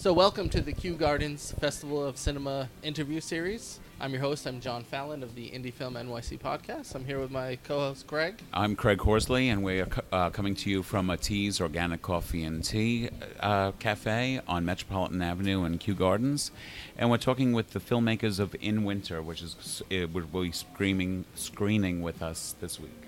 So, welcome to the Kew Gardens Festival of Cinema interview series. I'm your host. I'm John Fallon of the Indie Film NYC podcast. I'm here with my co-host Craig. I'm Craig Horsley, and we are uh, coming to you from Ateaz Organic Coffee and Tea uh, Cafe on Metropolitan Avenue in Kew Gardens, and we're talking with the filmmakers of In Winter, which is uh, will be screaming screening with us this week.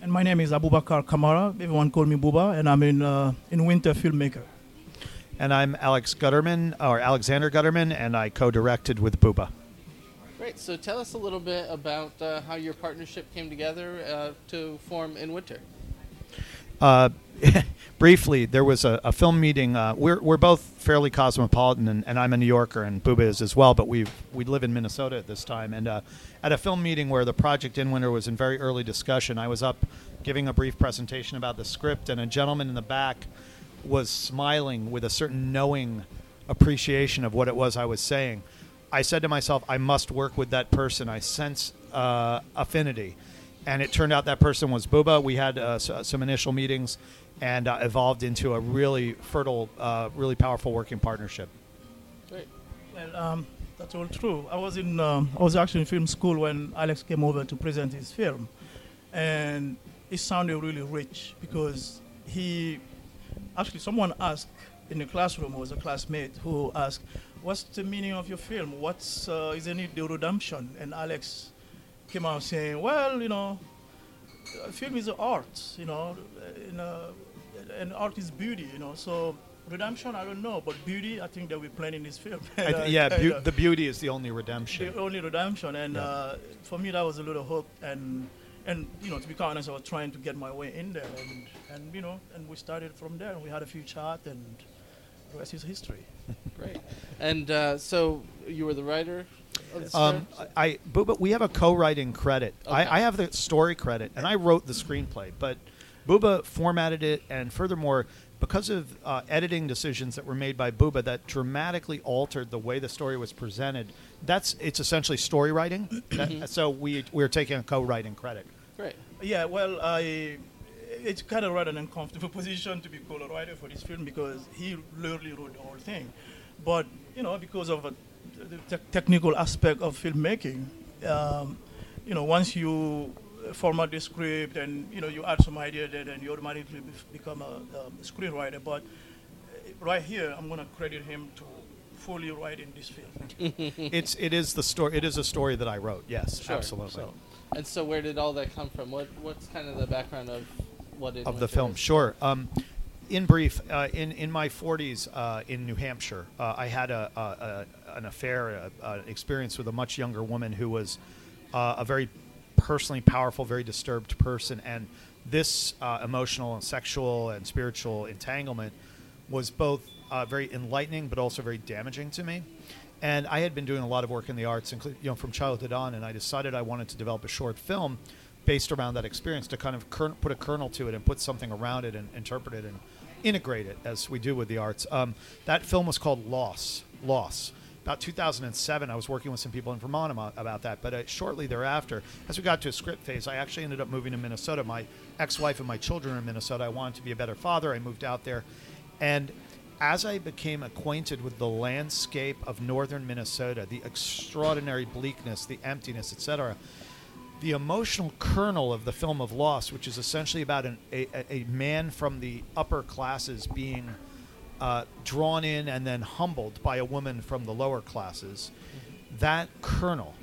And my name is Aboubacar Camara. Everyone call me Buba, and I'm in uh, In Winter filmmaker. And I'm Alex Gutterman, or Alexander Gutterman, and I co-directed with Buba. Great. So tell us a little bit about uh, how your partnership came together uh, to form In Winter. Uh, briefly, there was a, a film meeting. Uh, we're, we're both fairly cosmopolitan, and, and, I'm a New Yorker, and Buba is as well. But we we live in Minnesota at this time, and uh, at a film meeting where the project In Winter was in very early discussion, I was up giving a brief presentation about the script, and a gentleman in the back was smiling with a certain knowing appreciation of what it was I was saying. I said to myself, I must work with that person. I sense uh, affinity. And it turned out that person was Buba. We had uh, some initial meetings and uh, evolved into a really fertile, uh, really powerful working partnership. Great. Well, um, that's all true. I was in, um, I was actually in film school when Alex came over to present his film, and it sounded really rich because he actually, someone asked in the classroom, was a classmate who asked, What's the meaning of your film? What's, uh, is any redemption? And Alex came out saying, Well, you know, film is art, you know, and art is beauty, you know. So redemption, I don't know, but beauty, I think that we're playing in this film. and, uh, yeah, the beauty is the only redemption. The only redemption, and yeah. uh, for me, that was a little hope, and and you know, to be quite honest, I was trying to get my way in there, and and you know, and we started from there, and we had a few chats, and the rest is history. Great. And uh, so you were the writer. Um, I, but we have a co-writing credit. Okay. I, I have the story credit, and I wrote the screenplay. But Buba formatted it, and furthermore, because of uh, editing decisions that were made by Buba that dramatically altered the way the story was presented, that's it's essentially story writing. that, mm-hmm. so we we're taking a co-writing credit. Great. Yeah. Well, I it's kind of rather an uncomfortable position to be called a writer for this film because he literally wrote the whole thing. But you know, because of a, the te- technical aspect of filmmaking, um, you know, once you format the script and you know you add some idea there, then you automatically become a, a screenwriter. But uh, right here, I'm going to credit him to fully writing this film. it's it is the story. It is a story that I wrote. Yes, sure. absolutely. So, and so, where did all that come from? What what's kind of the background of what of the film? Is? Sure. Um, in brief, uh, in in my 40s uh, in New Hampshire, uh, I had a, a, a an affair, an experience with a much younger woman who was uh, a very personally powerful, very disturbed person, and this uh, emotional and sexual and spiritual entanglement was both uh, very enlightening but also very damaging to me. And I had been doing a lot of work in the arts, including you know from childhood on, and I decided I wanted to develop a short film based around that experience to kind of put a kernel to it and put something around it and interpret it and integrate it as we do with the arts. Um, that film was called Loss. Loss. About 2007, I was working with some people in Vermont about that. But uh, shortly thereafter, as we got to a script phase, I actually ended up moving to Minnesota. My ex-wife and my children are in Minnesota. I wanted to be a better father. I moved out there, and as I became acquainted with the landscape of northern Minnesota, the extraordinary bleakness, the emptiness, etc., the emotional kernel of the film of Loss, which is essentially about an, a, a man from the upper classes being uh, drawn in and then humbled by a woman from the lower classes, mm-hmm. that kernel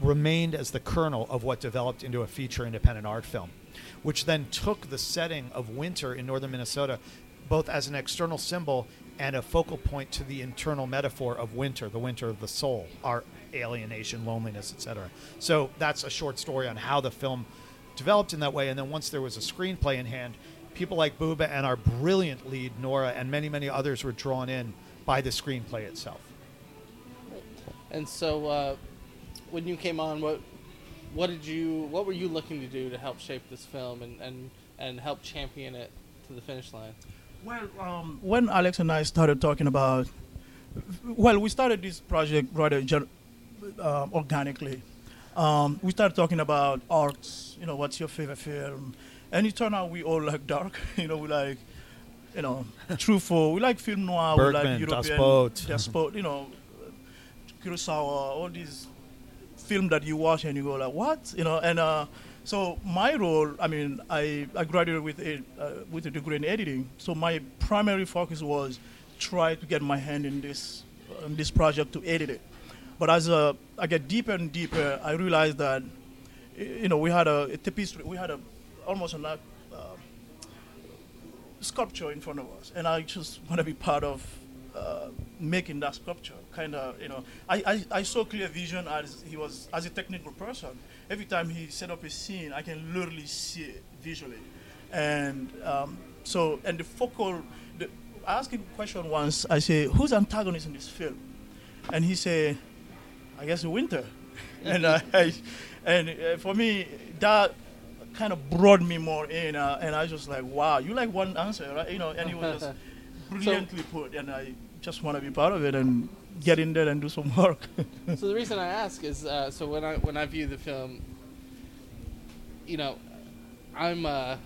remained as the kernel of what developed into a feature independent art film, which then took the setting of winter in northern Minnesota both as an external symbol and a focal point to the internal metaphor of winter, the winter of the soul, our alienation, loneliness, etc. So that's a short story on how the film developed in that way. And then once there was a screenplay in hand, people like Buba and our brilliant lead Nora and many many others were drawn in by the screenplay itself. And so, uh, when you came on, what what did you what were you looking to do to help shape this film and and, and help champion it to the finish line? Well, um, when Alex and I started talking about, well, we started this project rather uh, organically. Um, we started talking about arts. You know, what's your favorite film? And it turned out we all like dark. you know, we like you know, truthful. We like film noir. Bergman, we like European. Das Boot, you know, Kurosawa, all these film that you watch and you go like, what? You know, and uh, so my role, I mean, I, I graduated with a uh, with a degree in editing. So my primary focus was try to get my hand in this in this project to edit it. But as uh, I get deeper and deeper, I realized that you know we had a, a tapestry, we had a almost a like, uh, sculpture in front of us, and I just want to be part of uh, making that sculpture. Kind of, you know, I, I, I saw clear vision as he was as a technical person. Every time he set up a scene, I can literally see it visually, and um, so and the focal. The, I asked him a question once. I say, "Who's antagonist in this film?" And he said, "I guess the winter." and I, I and uh, for me that kind of brought me more in, uh, and I was just like, wow, you like one answer, right? You know, and it was just brilliantly put, and I just want to be part of it and get in there and do some work. so the reason I ask is uh, so when I when I view the film, you know, I'm uh,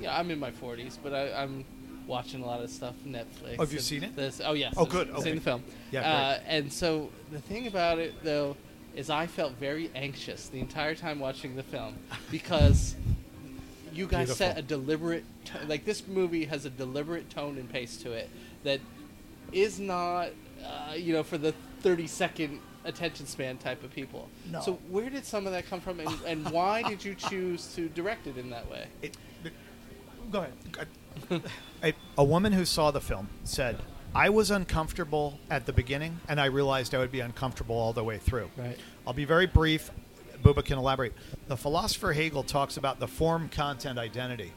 yeah, I'm in my 40s, but I, I'm watching a lot of stuff Netflix. Oh, have you seen it? This, oh yes. Oh, I've good, Seen the film. Yeah, Uh, and so the thing about it though is I felt very anxious the entire time watching the film because you guys set a deliberate t- like this movie has a deliberate tone and pace to it that is not uh, you know for the 30 second attention span type of people No. so where did some of that come from and, and why did you choose to direct it in that way It, Go ahead. a, a woman who saw the film said, I was uncomfortable at the beginning, and I realized I would be uncomfortable all the way through. Right. I'll be very brief. Bubba can elaborate. The philosopher Hegel talks about the form content identity.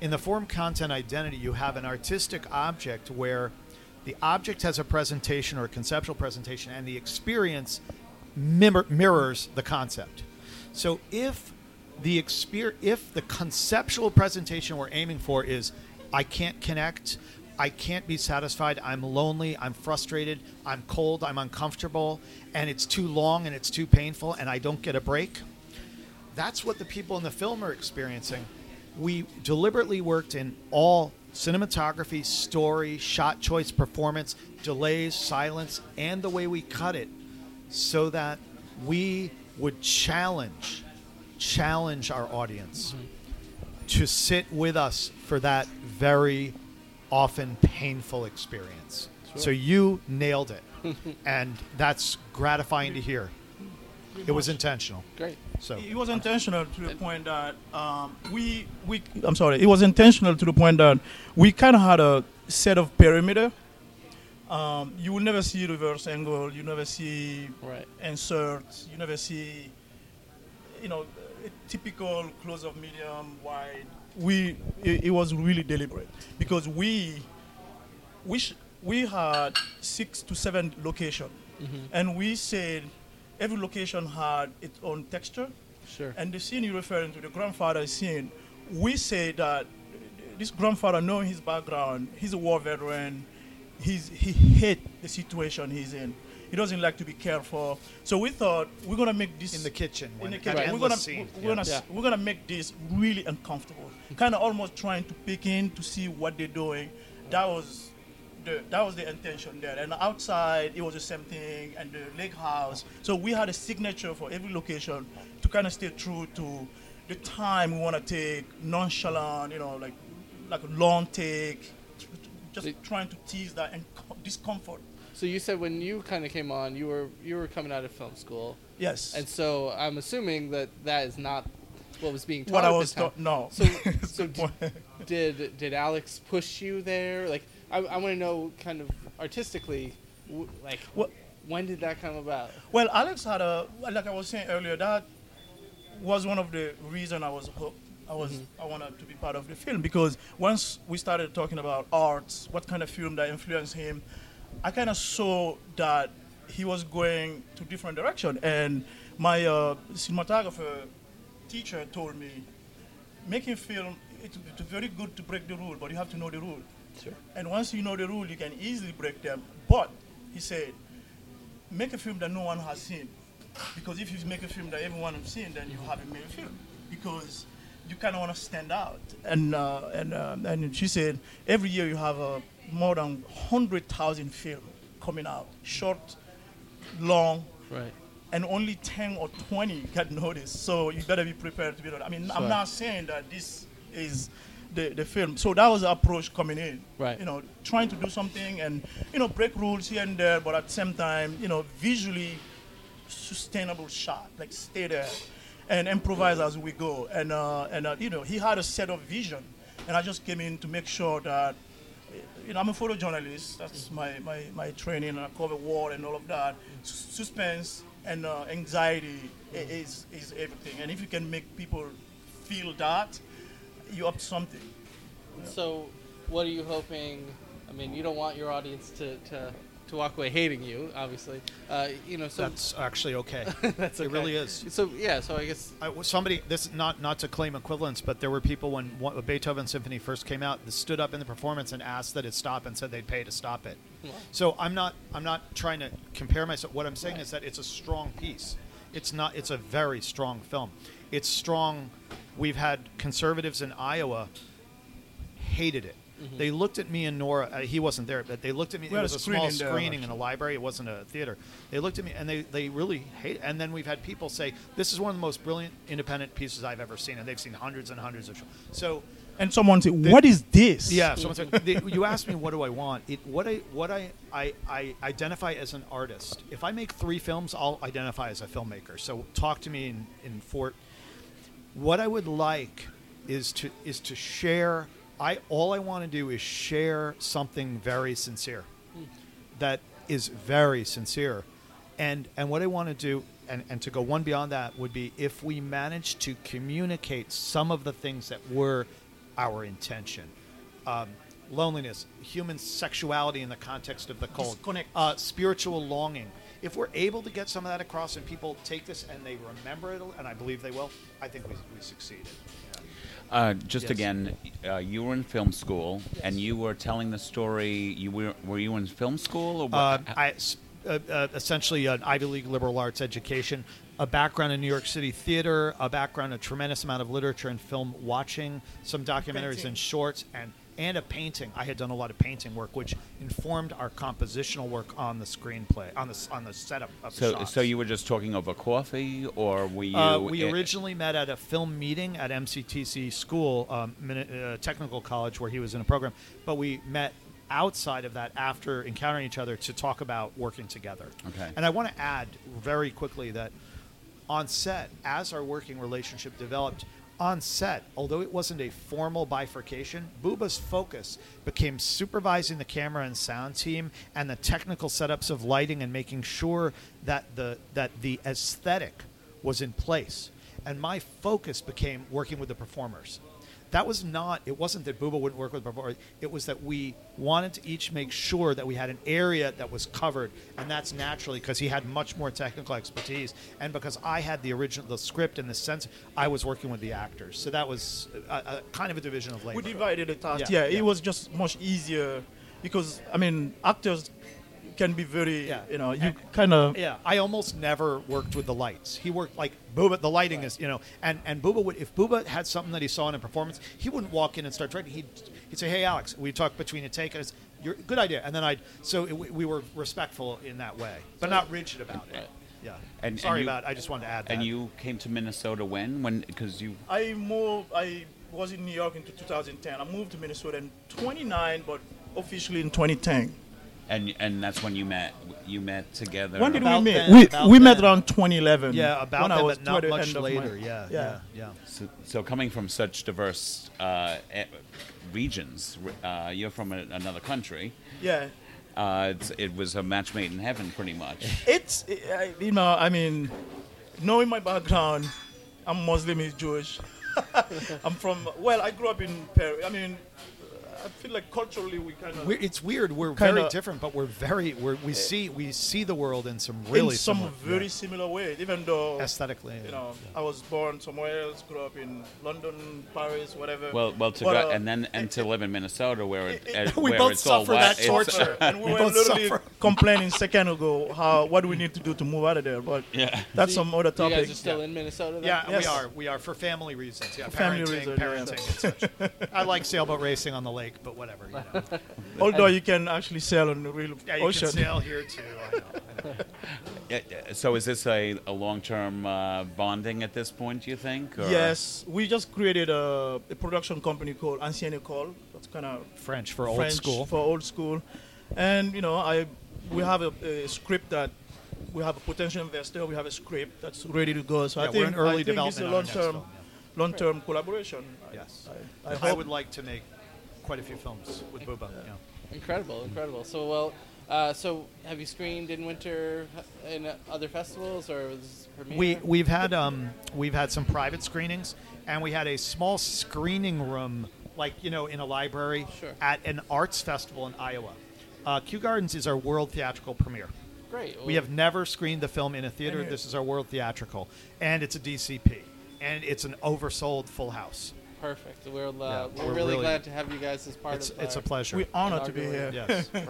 In the form content identity, you have an artistic object where the object has a presentation or a conceptual presentation, and the experience mirror, mirrors the concept. So if the exper- if the conceptual presentation we're aiming for is I can't connect, I can't be satisfied, I'm lonely, I'm frustrated, I'm cold, I'm uncomfortable, and it's too long and it's too painful and I don't get a break. That's what the people in the film are experiencing. We deliberately worked in all cinematography, story, shot choice, performance, delays, silence, and the way we cut it so that we would challenge challenge our audience mm-hmm. to sit with us for that very often painful experience. So you nailed it. and that's gratifying to hear. It was intentional. great So It was intentional to the point that um, we we I'm sorry. It was intentional to the point that we kind of had a set of perimeter. Um, you will never see reverse angle. You never see right inserts. You never see, you know, a typical close of medium wide. We it, it was really deliberate because we we sh- we had six to seven location, and we said every location had its own texture. sure And the scene you're referring to, the grandfather scene, we say that this grandfather, knowing his background, he's a war veteran. He's, he hate the situation he's in. He doesn't like to be cared for. So we thought we're gonna make this in the kitchen, in the kitchen. We're gonna scene. we're gonna Yeah. we're gonna make this really uncomfortable. Mm-hmm. kind of almost trying to peek in to see what they're doing. That was the that was the intention there. And outside it was the same thing, and the lake house. So we had a signature for every location to kind of stay true to the time we want to take, nonchalant, you know, like like a long take, just trying to tease that and discomfort. so you said when you kind of came on you were you were coming out of film school Yes. and so i'm assuming that that is not what was being taught what I was taught, no. So, so did did Alex push you there? Like, I, I want to know kind of artistically, w- like, Well- when did that come about? Well, Alex had a like I was saying earlier. That was one of the reason I was hooked. I was I wanted to be part of the film because once we started talking about arts, what kind of film that influenced him, I kind of saw that he was going to different direction. And my uh, cinematographer teacher told me, making film it's, it's very good to break the rule, but you have to know the rule. Sure. And once you know the rule, you can easily break them. But he said, make a film that no one has seen. Because if you make a film that everyone has seen, then you haven't made a film. Because you kind of want to stand out. And uh, and uh, and she said every year you have uh, more than hundred thousand film coming out, short, long, Right. and only 10 or 20 get noticed. So you better be prepared to be. I mean, Sure. I'm not saying that this is the, the film. So that was the approach coming in. Right. You know, trying to do something and, you know, break rules here and there, but at the same time, you know, visually sustainable shot, like stay there and improvise as we go. And, uh, and uh, you know, he had a set of vision. And I just came in to make sure that you know, I'm a photojournalist. That's my, my, my training. And I cover war and all of that. S- suspense and uh, anxiety is, is everything. And if you can make people feel that, you're up to something. So, what are you hoping? I mean, you don't want your audience to, to, to walk away hating you, obviously. Uh, you know, so That's actually okay. that's okay. It really is. So yeah, so I guess I, somebody this not not to claim equivalence, but there were people when one, a Beethoven symphony first came out that stood up in the performance and asked that it stop and said they'd pay to stop it. So I'm not I'm not trying to compare myself. What I'm saying is that it's a strong piece. It's not. It's a very strong film. It's strong. We've had conservatives in Iowa hated it. They looked at me and Nora. Uh, he wasn't there, but they looked at me. We it had a was a small screening in a library. It wasn't a theater. They looked at me and they, they really hate. And then we've had people say this is one of the most brilliant independent pieces I've ever seen, and they've seen hundreds and hundreds of. Shows. So And someone said, "What is this?" yeah, someone said the, you asked me what do I want. It, what I what I, I I identify as an artist. If I make three films, I'll identify as a filmmaker. So talk to me in in Fort. What I would like is to is to share. I all I want to do is share something very sincere. That is very sincere, and and what I want to do. And, and to go one beyond that would be if we manage to communicate some of the things that were our intention um, loneliness, human sexuality in the context of the cold, uh, spiritual longing. If we're able to get some of that across and people take this and they remember it, and I believe they will, I think we, we succeeded. Uh, just Yes. again, uh, you were in film school, and you were telling the story. You were were you in film school or Uh, what? I, s- uh, uh, essentially an Ivy League liberal arts education, a background in New York City theater, a background, a tremendous amount of literature and film watching, some documentaries Painting. and shorts, and and a painting. I had done a lot of painting work, which informed our compositional work on the screenplay, on the on the setup of the so shots. so you were just talking over coffee, or were you? Uh, we originally met at a film meeting at MCTC School, um, uh, Technical College, where he was in a program. But we met outside of that after encountering each other to talk about working together. Okay. And I want to add very quickly that on set, as our working relationship developed, on set, although it wasn't a formal bifurcation, Booba's focus became supervising the camera and sound team and the technical setups of lighting and making sure that the that the aesthetic was in place. And my focus became working with the performers. That was not. It wasn't that Booba wouldn't work with performers. It was that we wanted to each make sure that we had an area that was covered, and that's naturally because he had much more technical expertise, and because I had the original, the script and the sense. I was working with the actors, so that was a, a kind of a division of labor. We divided the task. Yeah, Yeah, yeah. it was just much easier because I mean actors can be very Yeah. you know you kind of Yeah, I almost never worked with the lights. He worked like Booba. The lighting is, you know, and and Booba would if Booba had something that he saw in a performance, he wouldn't walk in and start directing. He'd he'd say, "Hey, Alex, we talk between a take, and it's your good idea." And then I'd so it, we- we were respectful in that way, but not rigid about it. Right. Yeah. And- Sorry and you- about. I just wanted to add that. and you came to Minnesota when? When? Because you. I moved. I was in New York in 2010. I moved to Minnesota in 29, but officially in 2010. And and that's when you met. You met together. When did About we meet? then, we about we met then. around 2011. yeah, about when that, I was but not toward the much end of my- later. Yeah, yeah, yeah. So, so coming from such diverse uh, regions, uh, you're from a, another country. Yeah. Uh, it's, it was a match made in heaven, pretty much. It's I- you know I mean, knowing my background, I'm Muslim, he's Jewish. I'm from well, I grew up in Paris. I mean, I feel like culturally we kind of it's weird. We're very different, but we're very we're, we see we see the world in some really in some similar- very yeah. similar way. Even though aesthetically. you know, I was born somewhere else, grew up in London, Paris, whatever. Well, well, to But, go uh, and then and to live in Minnesota, where it, it- uh, we where both it's all suffer wet, that it's- torture. and we We were both literally suffer. Complaining second ago how what do we need to do to move out of there. But Yeah. that's So some other topic. You topic. guys are still in Minnesota. Then? Yeah, Yes. we are. We are for family reasons. Yeah, For family parenting, reasons, yeah. parenting, and such. I like sailboat racing on the lake, but whatever. You know. Although you can actually sail on the real Yeah, you ocean. can sail here too. I know. I know. Yeah, yeah. So is this a, a long-term uh, bonding at this point? Do you think? or- Yes, we just created a, a production company called Ancienne École. That's kind of French for old French school. for old school, and you know, I we have a, a script that we have a potential investor. We have a script that's ready to go. So Yeah, I think we're in early I think this is a development on our next long-term, film, yeah. long-term collaboration. Yes. I, I, I, hope. would like to make quite a few films with Booba. Yeah. Incredible, incredible. So well, uh, so have you screened in winter in uh, other festivals or was this premiere? We we've had um we've had some private screenings, and we had a small screening room, like you know, in a library Sure. at an arts festival in Iowa. Uh, Kew Gardens is our world theatrical premiere. great. We have never screened the film in a theater. This is our world theatrical, and it's a DCP, and it's an oversold full house. perfect. We're uh, Yeah, we're, we're really, really- glad to have you guys as part It's of. it's a pleasure. We're honored to be here. yes. Great.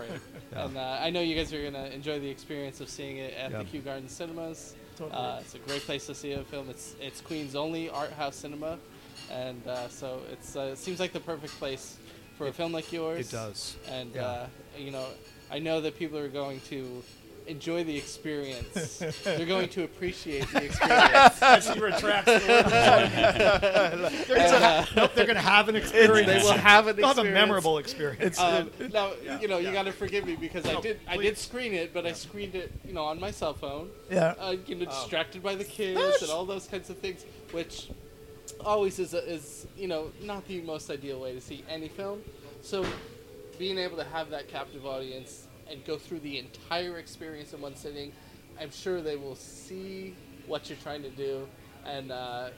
Yeah. And uh, I know you guys are gonna enjoy the experience of seeing it at Yeah. the Kew Garden Cinemas. Totally. Uh, it's a great place to see a film. It's it's Queens' only art house cinema, and uh, so it's uh, it seems like the perfect place for a film like yours. It does. And Yeah. uh, you know, I know that people are going to enjoy the experience. They're going to appreciate the experience. As he retracts the word. they're gonna, nope, they're gonna have an experience. they will have an They'll have a memorable experience. Um, now Yeah, you know you got to forgive me because I No, did I did screen it, but I screened it you know on my cell phone. Yeah. Uh, you know, Oh. distracted by the kids and all those kinds of things, which always is a, is you know not the most ideal way to see any film. So being able to have that captive audience and go through the entire experience in one sitting, I'm sure they will see what you're trying to do, and uh,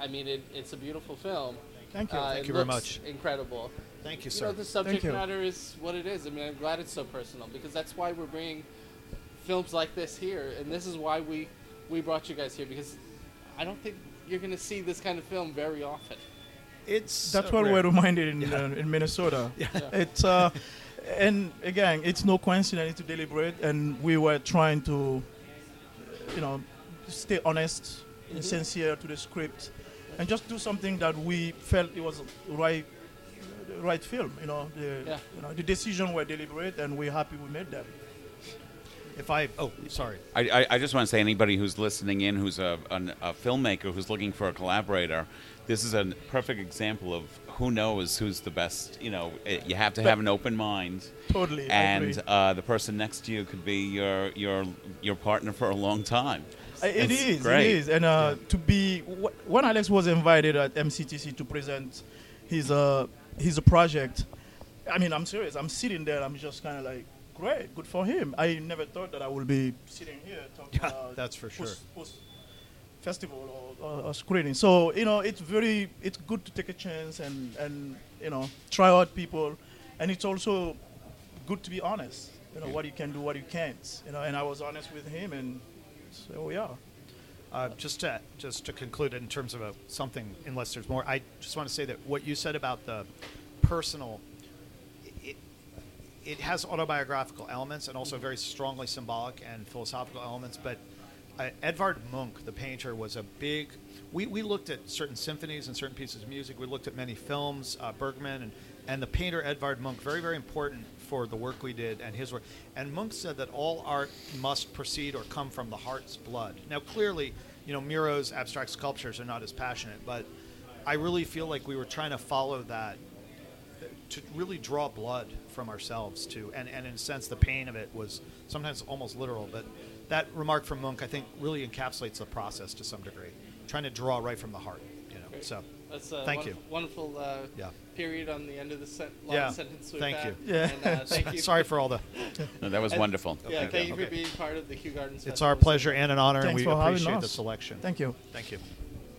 I mean it, it's a beautiful film. Thank you. Uh, Thank it you very much. Incredible. Thank you, You sir. know, the subject matter is what it is. I mean, I'm glad it's so personal because that's why we're bringing films like this here, and this is why we we brought you guys here because I don't think you're going to see this kind of film very often. it's That's so what rare. we're reminded in uh, in Minnesota. It's uh, and again, it's no coincidence to deliberate, and we were trying to, you know, stay honest and sincere to the script, and just do something that we felt it was right, right film. You know, the Yeah. you know the decision were deliberate, and we're happy we made them. If I oh sorry. I, I, I just want to say anybody who's listening in who's a, an, a filmmaker who's looking for a collaborator, this is a perfect example of who knows who's the best. You know, it, you have to have an open mind, Totally, and uh, the person next to you could be your your your partner for a long time. It It's is, great. it is, and uh, to be wh- when Alex was invited at MCTC to present his uh, his project. I mean, I'm serious. I'm sitting there. I'm just kind of like, great, good for him. I never thought that I would be sitting here talking Yeah, about that's for sure. post, post festival or, or, or screening. So you know, it's very it's good to take a chance and and you know try out people, and it's also good to be honest. You know what you can do, what you can't. You know, and I was honest with him, and so we are. Uh, just to just to conclude in terms of a, something, unless there's more, I just want to say that what you said about the personal, it has autobiographical elements and also very strongly symbolic and philosophical elements. But uh, Edvard Munch, the painter, was a big. We, we looked at certain symphonies and certain pieces of music. We looked at many films, uh, Bergman, and, and the painter Edvard Munch, very, very important for the work we did and his work. And Munch said that all art must proceed or come from the heart's blood. Now, clearly, you know, Miro's abstract sculptures are not as passionate, but I really feel like we were trying to follow that to really draw blood from ourselves too and, and in a sense the pain of it was sometimes almost literal but that remark from Munch i think really encapsulates the process to some degree trying to draw right from the heart you know Great. so That's a Thank wonderful, you. wonderful uh, Yeah. period on the end of the sen- long Yeah. sentence. We've Thank had. you. Yeah. And, uh, thank you. sorry for all the No, that was And- wonderful. Yeah, Okay, thank you okay. for being part of the Kew Gardens. it's Festival. our pleasure and an honor Thanks and we appreciate the us. selection Thank you. thank you